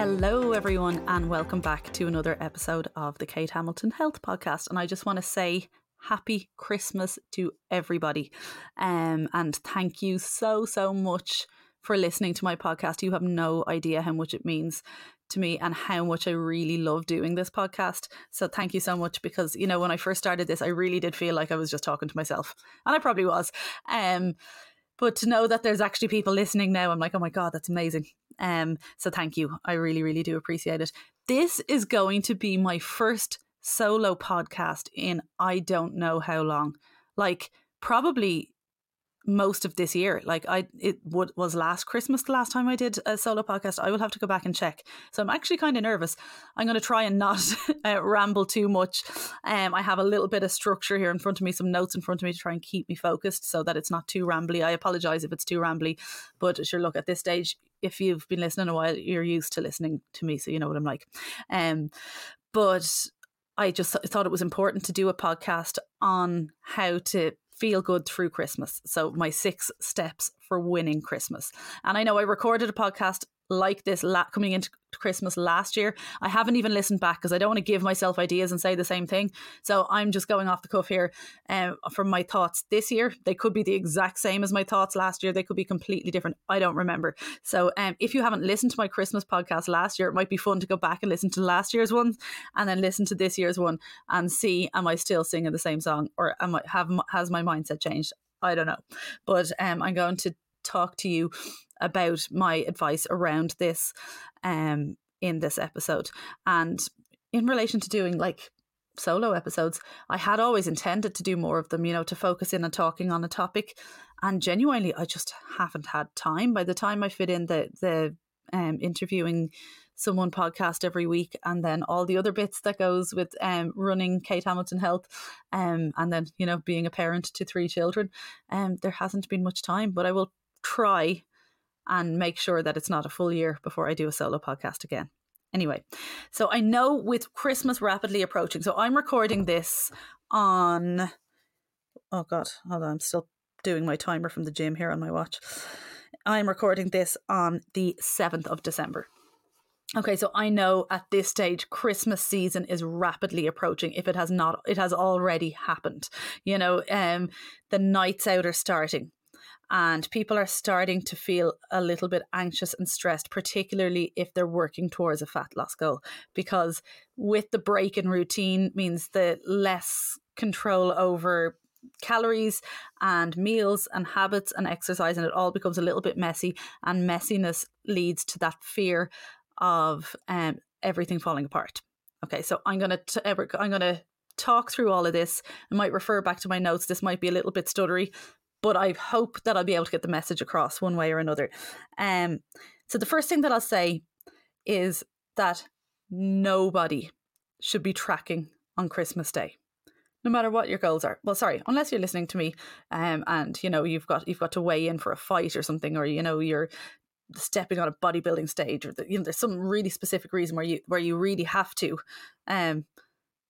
Hello, everyone, and welcome back to another episode of the Kate Hamilton Health Podcast. And I just want to say happy Christmas to everybody. Um, and thank you so, so much for listening to my podcast. You have no idea how much it means to me and how much I really love doing this podcast. So thank you so much because you know when I first started this I really did feel like I was just talking to myself and I probably was. Um but to know that there's actually people listening now I'm like oh my god that's amazing. Um, so thank you. I really, really do appreciate it. This is going to be my first solo podcast in I don't know how long. Like probably most of this year. Like I, it would, was last Christmas the last time I did a solo podcast. I will have to go back and check. So I'm actually kind of nervous. I'm going to try and not uh, ramble too much. Um, I have a little bit of structure here in front of me, some notes in front of me to try and keep me focused so that it's not too rambly. I apologize if it's too rambly, but sure, look at this stage. If you've been listening a while, you're used to listening to me, so you know what I'm like. Um, but I just thought it was important to do a podcast on how to feel good through Christmas. So, my six steps for winning Christmas. And I know I recorded a podcast like this la- coming into Christmas last year. I haven't even listened back because I don't want to give myself ideas and say the same thing. So I'm just going off the cuff here um, from my thoughts this year. They could be the exact same as my thoughts last year. They could be completely different. I don't remember. So um, if you haven't listened to my Christmas podcast last year, it might be fun to go back and listen to last year's one and then listen to this year's one and see am I still singing the same song or am I have has my mindset changed? I don't know. But um, I'm going to talk to you about my advice around this um, in this episode. And in relation to doing like solo episodes, I had always intended to do more of them, you know, to focus in on talking on a topic. And genuinely, I just haven't had time. By the time I fit in the the um, interviewing someone podcast every week and then all the other bits that goes with um, running Kate Hamilton Health um, and then you know being a parent to three children um, there hasn't been much time but I will try and make sure that it's not a full year before I do a solo podcast again. Anyway, so I know with Christmas rapidly approaching, so I'm recording this on. Oh God, hold on, I'm still doing my timer from the gym here on my watch. I'm recording this on the 7th of December. Okay, so I know at this stage Christmas season is rapidly approaching. If it has not, it has already happened. You know, um, the nights out are starting and people are starting to feel a little bit anxious and stressed, particularly if they're working towards a fat loss goal. Because with the break in routine means the less control over calories and meals and habits and exercise, and it all becomes a little bit messy. And messiness leads to that fear of um, everything falling apart. Okay, so I'm gonna t- I'm gonna talk through all of this. I might refer back to my notes. This might be a little bit stuttery, but I hope that I'll be able to get the message across one way or another. Um, so the first thing that I'll say is that nobody should be tracking on Christmas Day. No matter what your goals are. Well, sorry, unless you're listening to me um, and you know you've got you've got to weigh in for a fight or something, or you know you're stepping on a bodybuilding stage, or the, you know there's some really specific reason where you where you really have to. Um,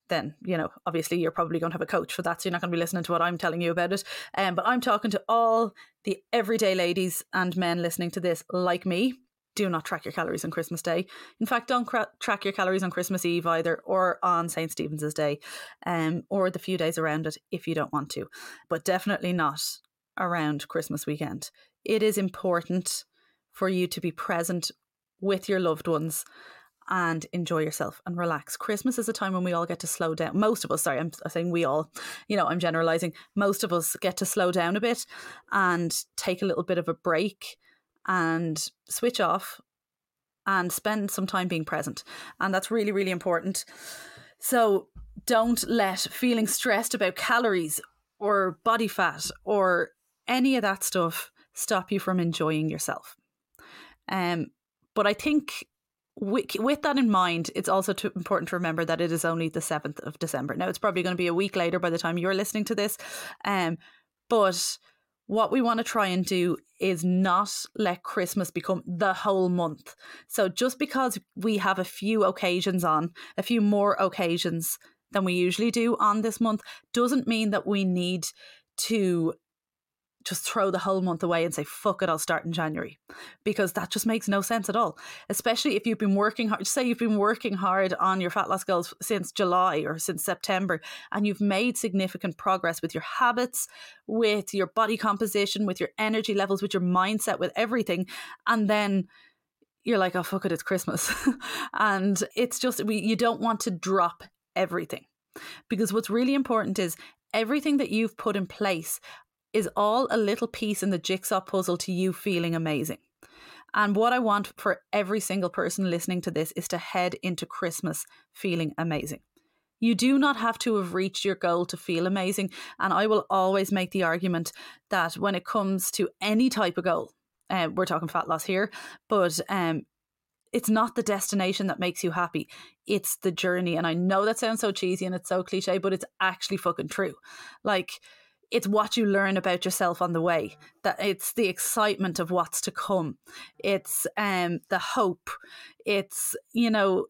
then you know obviously you're probably going to have a coach for that so you're not going to be listening to what i'm telling you about it. Um, but i'm talking to all the everyday ladies and men listening to this like me. Do not track your calories on christmas day. In fact don't cra- track your calories on christmas eve either or on st stephen's day um, or the few days around it if you don't want to. But definitely not around christmas weekend. It is important for you to be present with your loved ones and enjoy yourself and relax. Christmas is a time when we all get to slow down. Most of us, sorry, I'm saying we all, you know, I'm generalizing. Most of us get to slow down a bit and take a little bit of a break and switch off and spend some time being present. And that's really, really important. So don't let feeling stressed about calories or body fat or any of that stuff stop you from enjoying yourself. Um, but I think with, with that in mind, it's also too important to remember that it is only the 7th of December. Now, it's probably going to be a week later by the time you're listening to this. Um, but what we want to try and do is not let Christmas become the whole month. So just because we have a few occasions on, a few more occasions than we usually do on this month, doesn't mean that we need to just throw the whole month away and say, fuck it, I'll start in January. Because that just makes no sense at all. Especially if you've been working hard, say you've been working hard on your fat loss goals since July or since September, and you've made significant progress with your habits, with your body composition, with your energy levels, with your mindset, with everything. And then you're like, oh, fuck it, it's Christmas. and it's just, you don't want to drop everything. Because what's really important is everything that you've put in place is all a little piece in the jigsaw puzzle to you feeling amazing. And what I want for every single person listening to this is to head into Christmas feeling amazing. You do not have to have reached your goal to feel amazing. And I will always make the argument that when it comes to any type of goal, uh, we're talking fat loss here, but um, it's not the destination that makes you happy. It's the journey. And I know that sounds so cheesy and it's so cliche, but it's actually fucking true. Like, it's what you learn about yourself on the way that it's the excitement of what's to come. It's um the hope. It's you know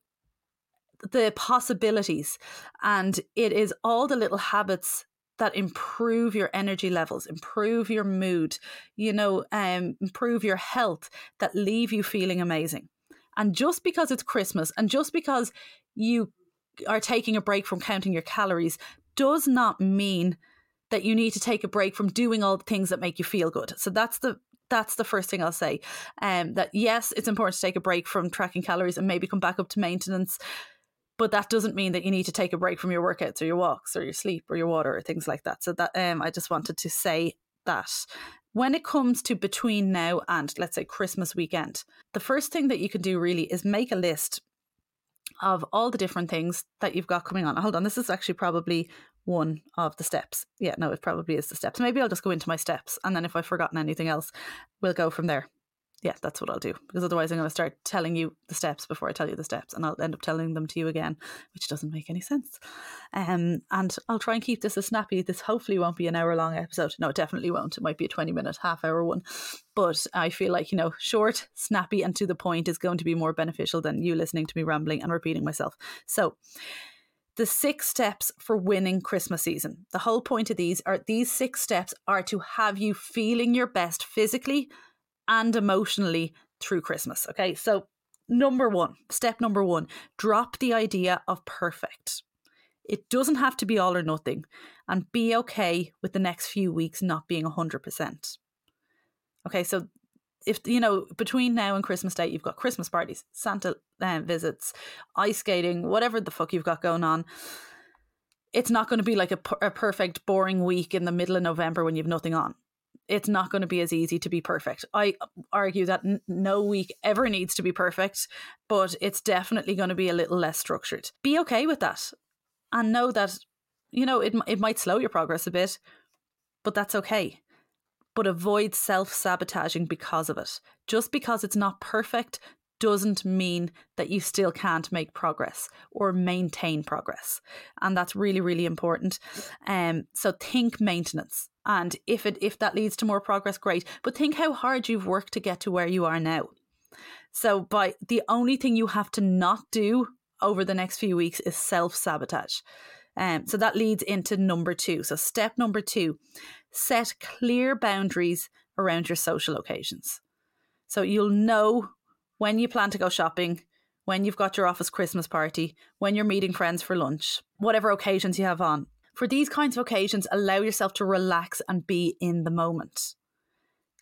the possibilities. And it is all the little habits that improve your energy levels improve your mood you know um improve your health that leave you feeling amazing. And just because it's christmas and just because you are taking a break from counting your calories does not mean that you need to take a break from doing all the things that make you feel good. So that's the that's the first thing I'll say. Um, that yes, it's important to take a break from tracking calories and maybe come back up to maintenance. But that doesn't mean that you need to take a break from your workouts or your walks or your sleep or your water or things like that. So that um, I just wanted to say that. When it comes to between now and let's say Christmas weekend, the first thing that you can do really is make a list of all the different things that you've got coming on. Hold on, this is actually probably one of the steps. Yeah, no, it probably is the steps. Maybe I'll just go into my steps and then if I've forgotten anything else, we'll go from there. Yeah, that's what I'll do because otherwise I'm going to start telling you the steps before I tell you the steps and I'll end up telling them to you again, which doesn't make any sense. Um, and I'll try and keep this as snappy. This hopefully won't be an hour long episode. No, it definitely won't. It might be a 20 minute, half hour one. But I feel like, you know, short, snappy, and to the point is going to be more beneficial than you listening to me rambling and repeating myself. So, the six steps for winning Christmas season. The whole point of these are these six steps are to have you feeling your best physically and emotionally through Christmas. Okay, so number one, step number one, drop the idea of perfect. It doesn't have to be all or nothing, and be okay with the next few weeks not being 100%. Okay, so if you know between now and Christmas Day, you've got Christmas parties, Santa um, visits, ice skating, whatever the fuck you've got going on. It's not going to be like a, a perfect, boring week in the middle of November when you've nothing on. It's not going to be as easy to be perfect. I argue that n- no week ever needs to be perfect, but it's definitely going to be a little less structured. Be okay with that and know that, you know, it, it might slow your progress a bit, but that's okay but avoid self sabotaging because of it. Just because it's not perfect doesn't mean that you still can't make progress or maintain progress. And that's really, really important. Um, so think maintenance. And if it if that leads to more progress, great. But think how hard you've worked to get to where you are now. So by the only thing you have to not do over the next few weeks is self sabotage. Um, so that leads into number two. So step number two set clear boundaries around your social occasions. So you'll know when you plan to go shopping, when you've got your office Christmas party, when you're meeting friends for lunch, whatever occasions you have on. For these kinds of occasions, allow yourself to relax and be in the moment.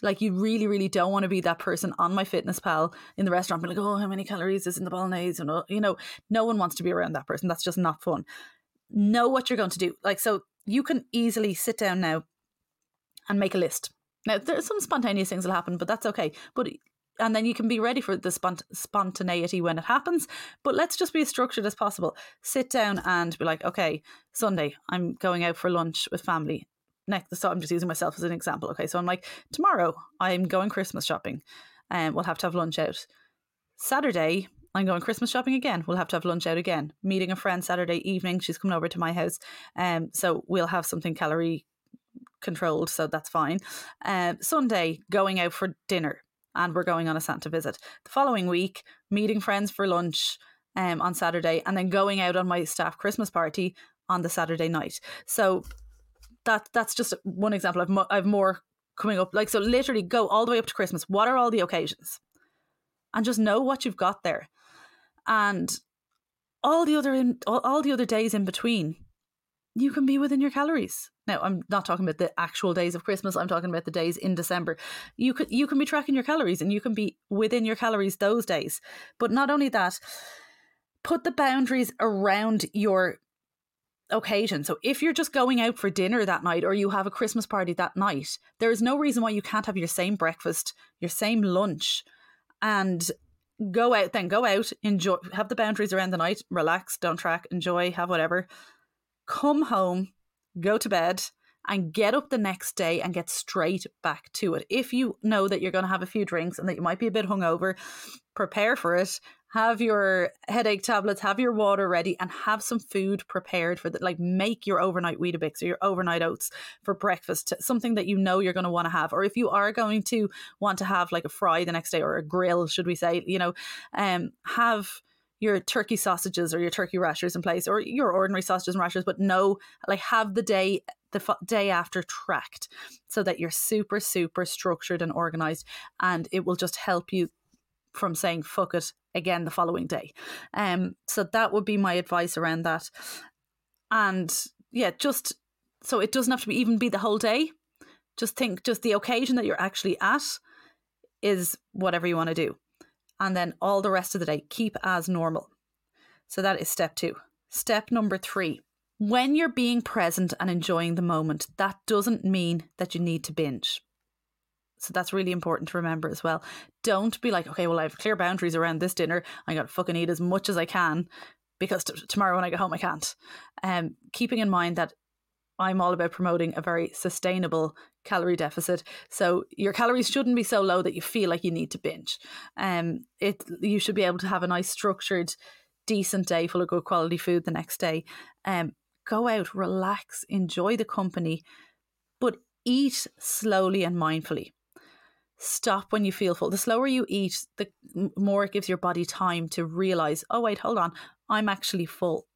Like you really, really don't want to be that person on MyFitnessPal in the restaurant, being like, "Oh, how many calories is in the bolognese?" And you know, no one wants to be around that person. That's just not fun. Know what you're going to do. Like so, you can easily sit down now and make a list. Now, there's some spontaneous things will happen, but that's okay. But and then you can be ready for the spont- spontaneity when it happens. But let's just be as structured as possible. Sit down and be like, okay, Sunday, I'm going out for lunch with family. Next, so I'm just using myself as an example. Okay, so I'm like, tomorrow I'm going Christmas shopping, and we'll have to have lunch out. Saturday, I'm going Christmas shopping again. We'll have to have lunch out again. Meeting a friend Saturday evening. She's coming over to my house. Um, so we'll have something calorie controlled, so that's fine. Uh, Sunday, going out for dinner, and we're going on a Santa visit. The following week, meeting friends for lunch um, on Saturday, and then going out on my staff Christmas party on the Saturday night. So that that's just one example. I've mo- I've more coming up. Like, so literally go all the way up to Christmas. What are all the occasions? And just know what you've got there. And all the other in, all, all the other days in between, you can be within your calories. Now, I'm not talking about the actual days of Christmas. I'm talking about the days in December. You could you can be tracking your calories and you can be within your calories those days. But not only that, put the boundaries around your occasion. So if you're just going out for dinner that night or you have a Christmas party that night, there is no reason why you can't have your same breakfast, your same lunch, and go out then go out, enjoy have the boundaries around the night, relax, don't track, enjoy, have whatever. Come home, go to bed, and get up the next day and get straight back to it. If you know that you're going to have a few drinks and that you might be a bit hungover, prepare for it have your headache tablets, have your water ready, and have some food prepared for that. Like make your overnight Weetabix or your overnight oats for breakfast, something that you know you're going to want to have. Or if you are going to want to have like a fry the next day or a grill, should we say, you know, um, have your turkey sausages or your turkey rashers in place or your ordinary sausages and rashers, but no, like have the day the f- day after tracked so that you're super super structured and organized and it will just help you from saying fuck it again the following day. Um, so that would be my advice around that. And yeah, just so it doesn't have to be even be the whole day. Just think, just the occasion that you're actually at is whatever you want to do. And then all the rest of the day, keep as normal. So that is step two. Step number three when you're being present and enjoying the moment, that doesn't mean that you need to binge. So that's really important to remember as well. Don't be like, okay, well, I have clear boundaries around this dinner. I got to fucking eat as much as I can because t- tomorrow when I get home, I can't. Um, keeping in mind that I'm all about promoting a very sustainable calorie deficit. So your calories shouldn't be so low that you feel like you need to binge. Um, it you should be able to have a nice structured, decent day full of good quality food the next day. Um, go out, relax, enjoy the company, but eat slowly and mindfully stop when you feel full. The slower you eat, the more it gives your body time to realize, oh, wait, hold on, I'm actually full.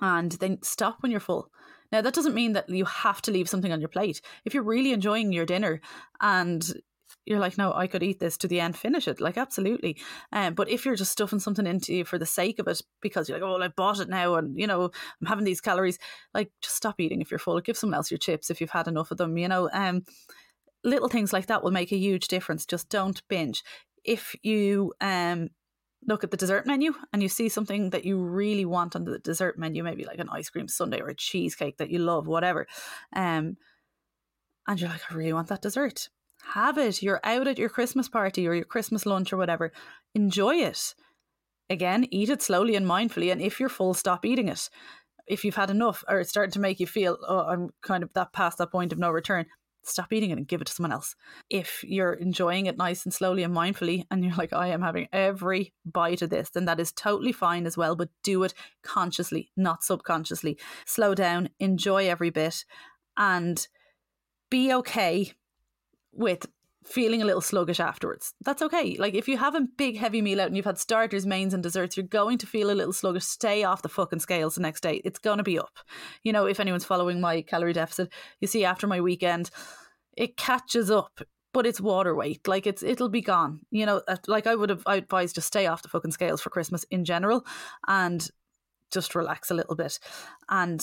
And then stop when you're full. Now, that doesn't mean that you have to leave something on your plate. If you're really enjoying your dinner and you're like, no, I could eat this to the end, finish it. Like, absolutely. Um, but if you're just stuffing something into you for the sake of it, because you're like, oh, well, I bought it now and, you know, I'm having these calories, like, just stop eating if you're full. Give someone else your chips if you've had enough of them, you know. Um, little things like that will make a huge difference. Just don't binge. If you um look at the dessert menu and you see something that you really want on the dessert menu, maybe like an ice cream sundae or a cheesecake that you love, whatever, um, and you're like, I really want that dessert. Have it. You're out at your Christmas party or your Christmas lunch or whatever. Enjoy it. Again, eat it slowly and mindfully. And if you're full, stop eating it. If you've had enough or it's starting to make you feel, oh, I'm kind of that past that point of no return, stop eating it and give it to someone else. If you're enjoying it nice and slowly and mindfully, and you're like, I am having every bite of this, then that is totally fine as well. But do it consciously, not subconsciously. Slow down, enjoy every bit, and be okay with feeling a little sluggish afterwards. That's okay. Like if you have a big heavy meal out and you've had starters, mains, and desserts, you're going to feel a little sluggish. Stay off the fucking scales the next day. It's gonna be up. You know, if anyone's following my calorie deficit, you see after my weekend, it catches up. But it's water weight, like it's it'll be gone. You know, uh, like I would have I advised just stay off the fucking scales for Christmas in general, and just relax a little bit. And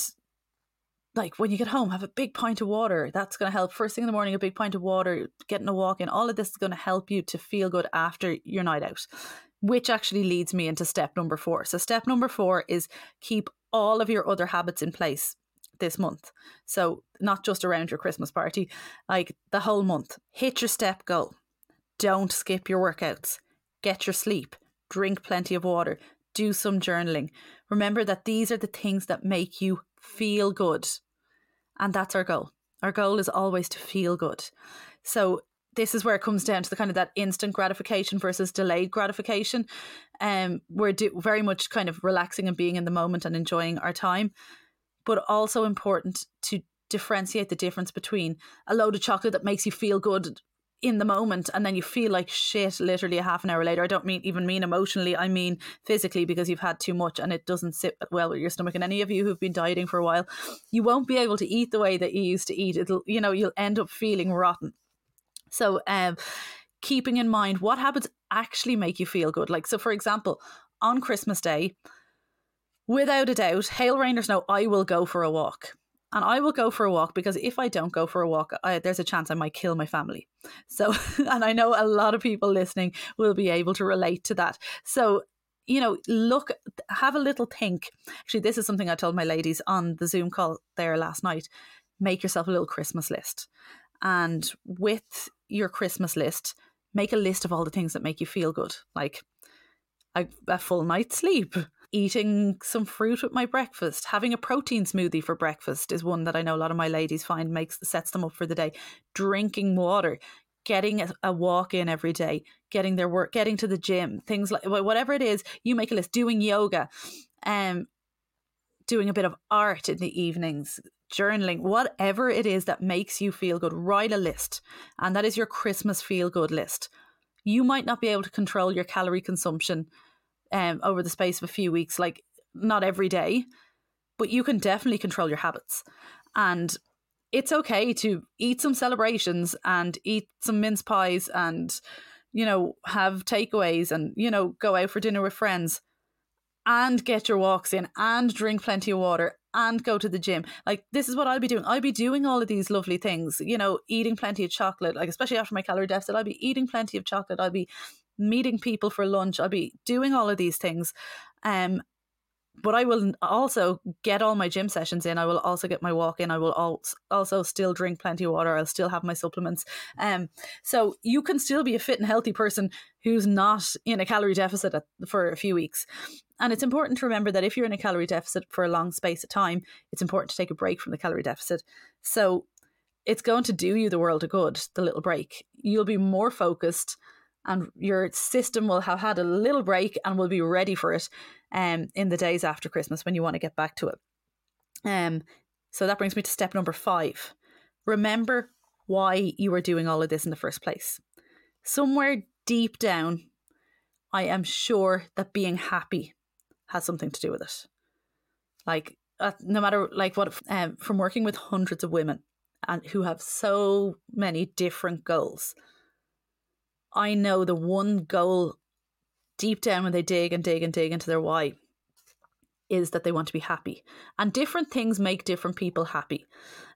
like when you get home, have a big pint of water. That's going to help. First thing in the morning, a big pint of water, getting a walk in. All of this is going to help you to feel good after your night out, which actually leads me into step number four. So, step number four is keep all of your other habits in place this month. So, not just around your Christmas party, like the whole month. Hit your step goal. Don't skip your workouts. Get your sleep. Drink plenty of water. Do some journaling. Remember that these are the things that make you feel good and that's our goal. Our goal is always to feel good. So this is where it comes down to the kind of that instant gratification versus delayed gratification. Um, we're do- very much kind of relaxing and being in the moment and enjoying our time, but also important to differentiate the difference between a load of chocolate that makes you feel good in the moment and then you feel like shit literally a half an hour later. I don't mean even mean emotionally, I mean physically because you've had too much and it doesn't sit well with your stomach. And any of you who've been dieting for a while, you won't be able to eat the way that you used to eat. It'll you know, you'll end up feeling rotten. So um keeping in mind what habits actually make you feel good. Like so for example, on Christmas Day, without a doubt, hail rain or snow, I will go for a walk and I will go for a walk because if I don't go for a walk, I, there's a chance I might kill my family. So, and I know a lot of people listening will be able to relate to that. So, you know, look, have a little think. Actually, this is something I told my ladies on the Zoom call there last night. Make yourself a little Christmas list. And with your Christmas list, make a list of all the things that make you feel good, like a, a full night's sleep, eating some fruit with my breakfast, having a protein smoothie for breakfast is one that I know a lot of my ladies find makes sets them up for the day. Drinking water, getting a, a, walk in every day, getting their work, getting to the gym, things like whatever it is, you make a list. Doing yoga, um, doing a bit of art in the evenings, journaling, whatever it is that makes you feel good. Write a list, and that is your Christmas feel good list. You might not be able to control your calorie consumption um, over the space of a few weeks, like not every day, but you can definitely control your habits. And it's okay to eat some celebrations and eat some mince pies and, you know, have takeaways and, you know, go out for dinner with friends and get your walks in and drink plenty of water and go to the gym. Like this is what I'll be doing. I'll be doing all of these lovely things, you know, eating plenty of chocolate, like especially after my calorie deficit, I'll be eating plenty of chocolate. I'll be meeting people for lunch. I'll be doing all of these things. Um, but I will also get all my gym sessions in. I will also get my walk in. I will also still drink plenty of water. I'll still have my supplements. Um, so you can still be a fit and healthy person who's not in a calorie deficit at, for a few weeks. And it's important to remember that if you're in a calorie deficit for a long space of time, it's important to take a break from the calorie deficit. So it's going to do you the world of good, the little break. You'll be more focused and your system will have had a little break and will be ready for it um, in the days after Christmas when you want to get back to it. Um, so that brings me to step number five. Remember why you were doing all of this in the first place. Somewhere deep down, I am sure that being happy has something to do with it. Like, uh, no matter like what, um, from working with hundreds of women and who have so many different goals, I know the one goal deep down when they dig and dig and dig into their why is that they want to be happy. And different things make different people happy.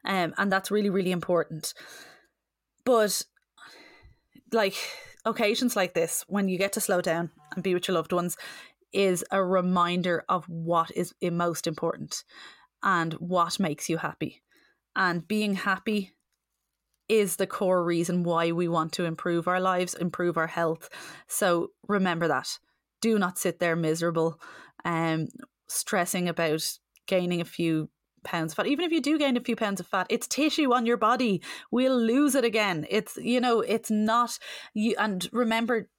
Um, and that's really, really important. But like occasions like this, when you get to slow down and be with your loved ones, is a reminder of what is most important and what makes you happy. And being happy is the core reason why we want to improve our lives, improve our health. So remember that. Do not sit there miserable, um, stressing about gaining a few pounds of fat. Even if you do gain a few pounds of fat, it's tissue on your body. We'll lose it again. It's you know, it's not you and remember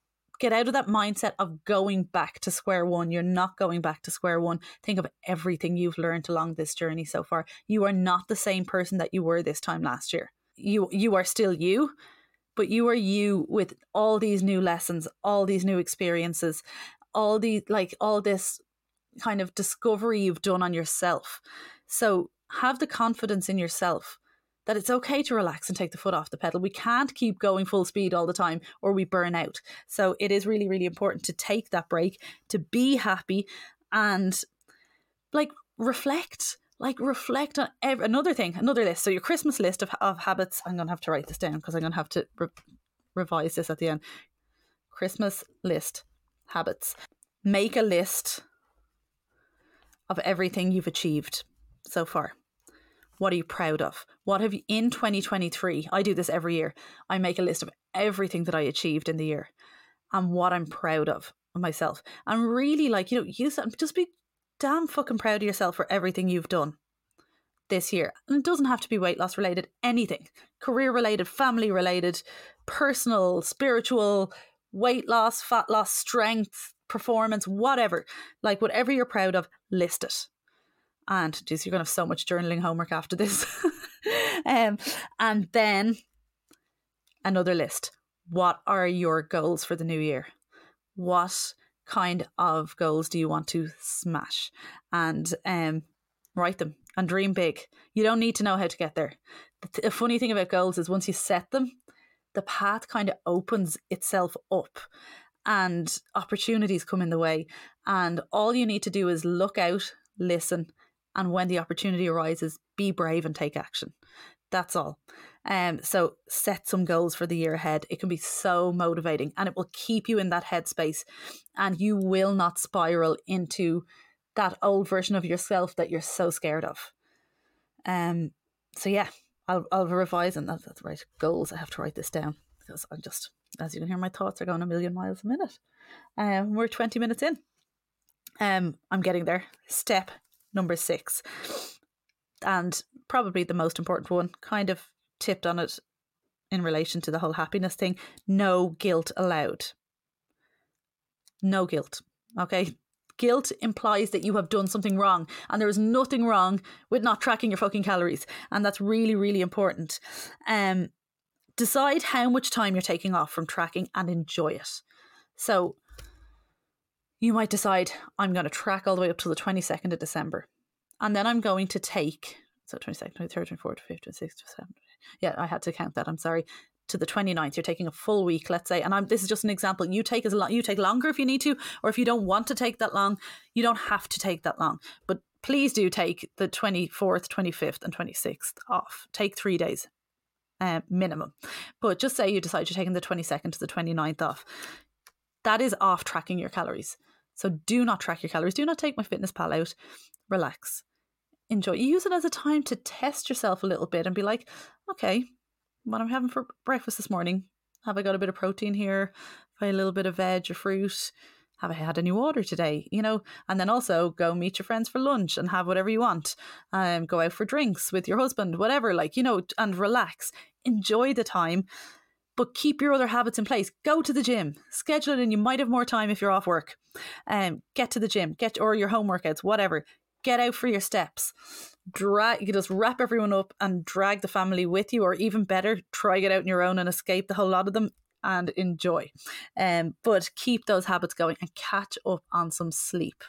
get out of that mindset of going back to square one. You're not going back to square one. Think of everything you've learned along this journey so far. You are not the same person that you were this time last year you you are still you but you are you with all these new lessons all these new experiences all these like all this kind of discovery you've done on yourself so have the confidence in yourself that it's okay to relax and take the foot off the pedal. We can't keep going full speed all the time or we burn out. So it is really, really important to take that break, to be happy and like reflect like reflect on every, another thing, another list. So your Christmas list of, of habits. I'm going to have to write this down because I'm going to have to re- revise this at the end. Christmas list habits. Make a list of everything you've achieved so far. What are you proud of? What have you in 2023? I do this every year. I make a list of everything that I achieved in the year and what I'm proud of myself. And really like, you know, use that just be damn fucking proud of yourself for everything you've done this year. And it doesn't have to be weight loss related, anything career related, family related, personal, spiritual, weight loss, fat loss, strength, performance, whatever. Like whatever you're proud of, list it. And geez, you're going to have so much journaling homework after this. um, and then another list. What are your goals for the new year? What kind of goals do you want to smash? And um, write them and dream big. You don't need to know how to get there. The, the funny thing about goals is once you set them, the path kind of opens itself up and opportunities come in the way. And all you need to do is look out, listen, and when the opportunity arises, be brave and take action. That's all. Um, so set some goals for the year ahead. It can be so motivating and it will keep you in that headspace and you will not spiral into that old version of yourself that you're so scared of. Um so yeah, I'll I'll revise and that's, that's right. Goals. I have to write this down because I'm just as you can hear my thoughts are going a million miles a minute. Um we're 20 minutes in. Um I'm getting there. Step number 6. And probably the most important one, kind of tipped on it in relation to the whole happiness thing. No guilt allowed. No guilt. Okay. Guilt implies that you have done something wrong, and there is nothing wrong with not tracking your fucking calories, and that's really, really important. Um, decide how much time you're taking off from tracking and enjoy it. So, you might decide I'm going to track all the way up to the 22nd of December, and then I'm going to take so 22nd, 23rd, 24th, 25th, 26th, 27th. Yeah, I had to count that. I'm sorry. To the 29th, you're taking a full week, let's say. And I'm this is just an example. You take as long you take longer if you need to, or if you don't want to take that long, you don't have to take that long. But please do take the 24th, 25th, and 26th off. Take three days uh, minimum. But just say you decide you're taking the 22nd to the 29th off. That is off tracking your calories. So do not track your calories. Do not take MyFitnessPal out. Relax enjoy. Use it as a time to test yourself a little bit and be like, okay, what am I'm having for breakfast this morning? Have I got a bit of protein here? Have I a little bit of veg or fruit? Have I had any water today? You know, and then also go meet your friends for lunch and have whatever you want. Um, go out for drinks with your husband, whatever, like, you know, and relax. Enjoy the time but keep your other habits in place. Go to the gym, schedule it and You might have more time if you're off work. Um, get to the gym, get or your home workouts, whatever get out for your steps. Drag you just wrap everyone up and drag the family with you, or even better, try get out on your own and escape the whole lot of them and enjoy. Um, but keep those habits going and catch up on some sleep.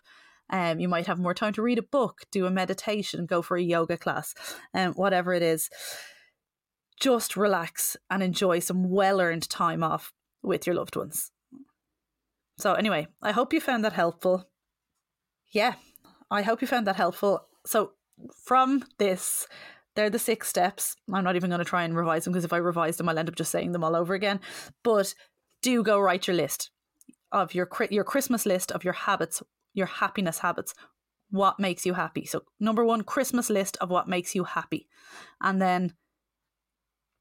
Um, you might have more time to read a book, do a meditation, go for a yoga class, um, whatever it is. Just relax and enjoy some well earned time off with your loved ones. So, anyway, I hope you found that helpful. Yeah, I hope you found that helpful. So, from this, they're the six steps. I'm not even going to try and revise them because if I revise them, I'll end up just saying them all over again. But do go write your list of your your Christmas list of your habits, your happiness habits. What makes you happy? So, number one, Christmas list of what makes you happy, and then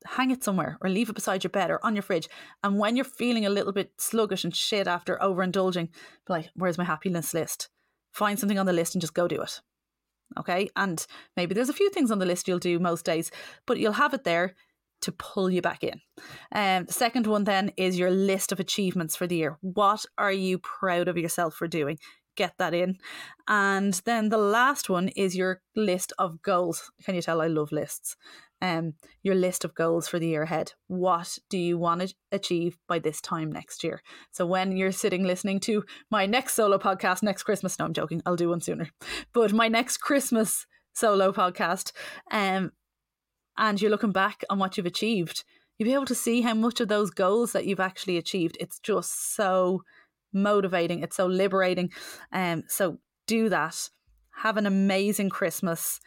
hang it somewhere or leave it beside your bed or on your fridge. And when you're feeling a little bit sluggish and shit after overindulging, like, "Where's my happiness list?" Find something on the list and just go do it. Okay. And maybe there's a few things on the list you'll do most days, but you'll have it there to pull you back in. Um, the second one then is your list of achievements for the year. What are you proud of yourself for doing? Get that in. And then the last one is your list of goals. Can you tell I love lists? um, your list of goals for the year ahead. What do you want to achieve by this time next year? So when you're sitting listening to my next solo podcast next Christmas, no, I'm joking, I'll do one sooner, but my next Christmas solo podcast, um, and you're looking back on what you've achieved, you'll be able to see how much of those goals that you've actually achieved. It's just so motivating. It's so liberating. Um, so do that. Have an amazing Christmas.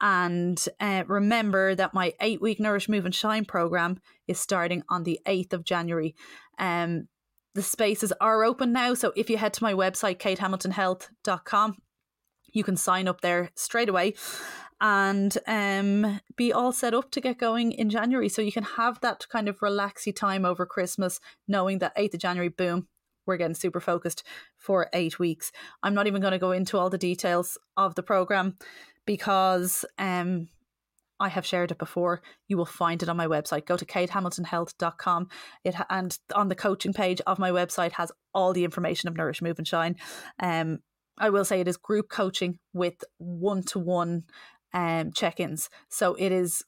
And uh, remember that my eight week Nourish, Move and Shine program is starting on the 8th of January. Um, the spaces are open now. So if you head to my website, katehamiltonhealth.com, you can sign up there straight away and um, be all set up to get going in January. So you can have that kind of relaxy time over Christmas, knowing that 8th of January, boom, we're getting super focused for eight weeks. I'm not even going to go into all the details of the program because um, I have shared it before. You will find it on my website. Go to katehamiltonhealth.com. It and on the coaching page of my website has all the information of Nourish, Move and Shine. Um, I will say it is group coaching with one to one um check-ins. So it is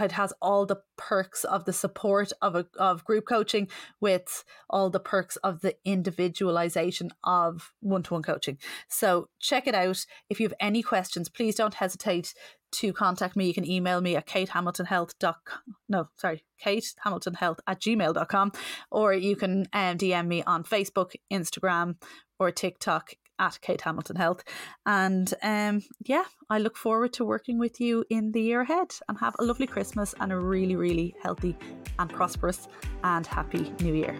it has all the perks of the support of a, of group coaching with all the perks of the individualization of one-to-one coaching. So check it out. If you have any questions please don't hesitate to contact me. You can email me at katehamiltonhealth.com no sorry katehamiltonhealth at gmail.com or you can um, dm me on facebook instagram or tiktok at Kate Hamilton Health. And um, yeah, I look forward to working with you in the year ahead and have a lovely Christmas and a really, really healthy and prosperous and happy new year.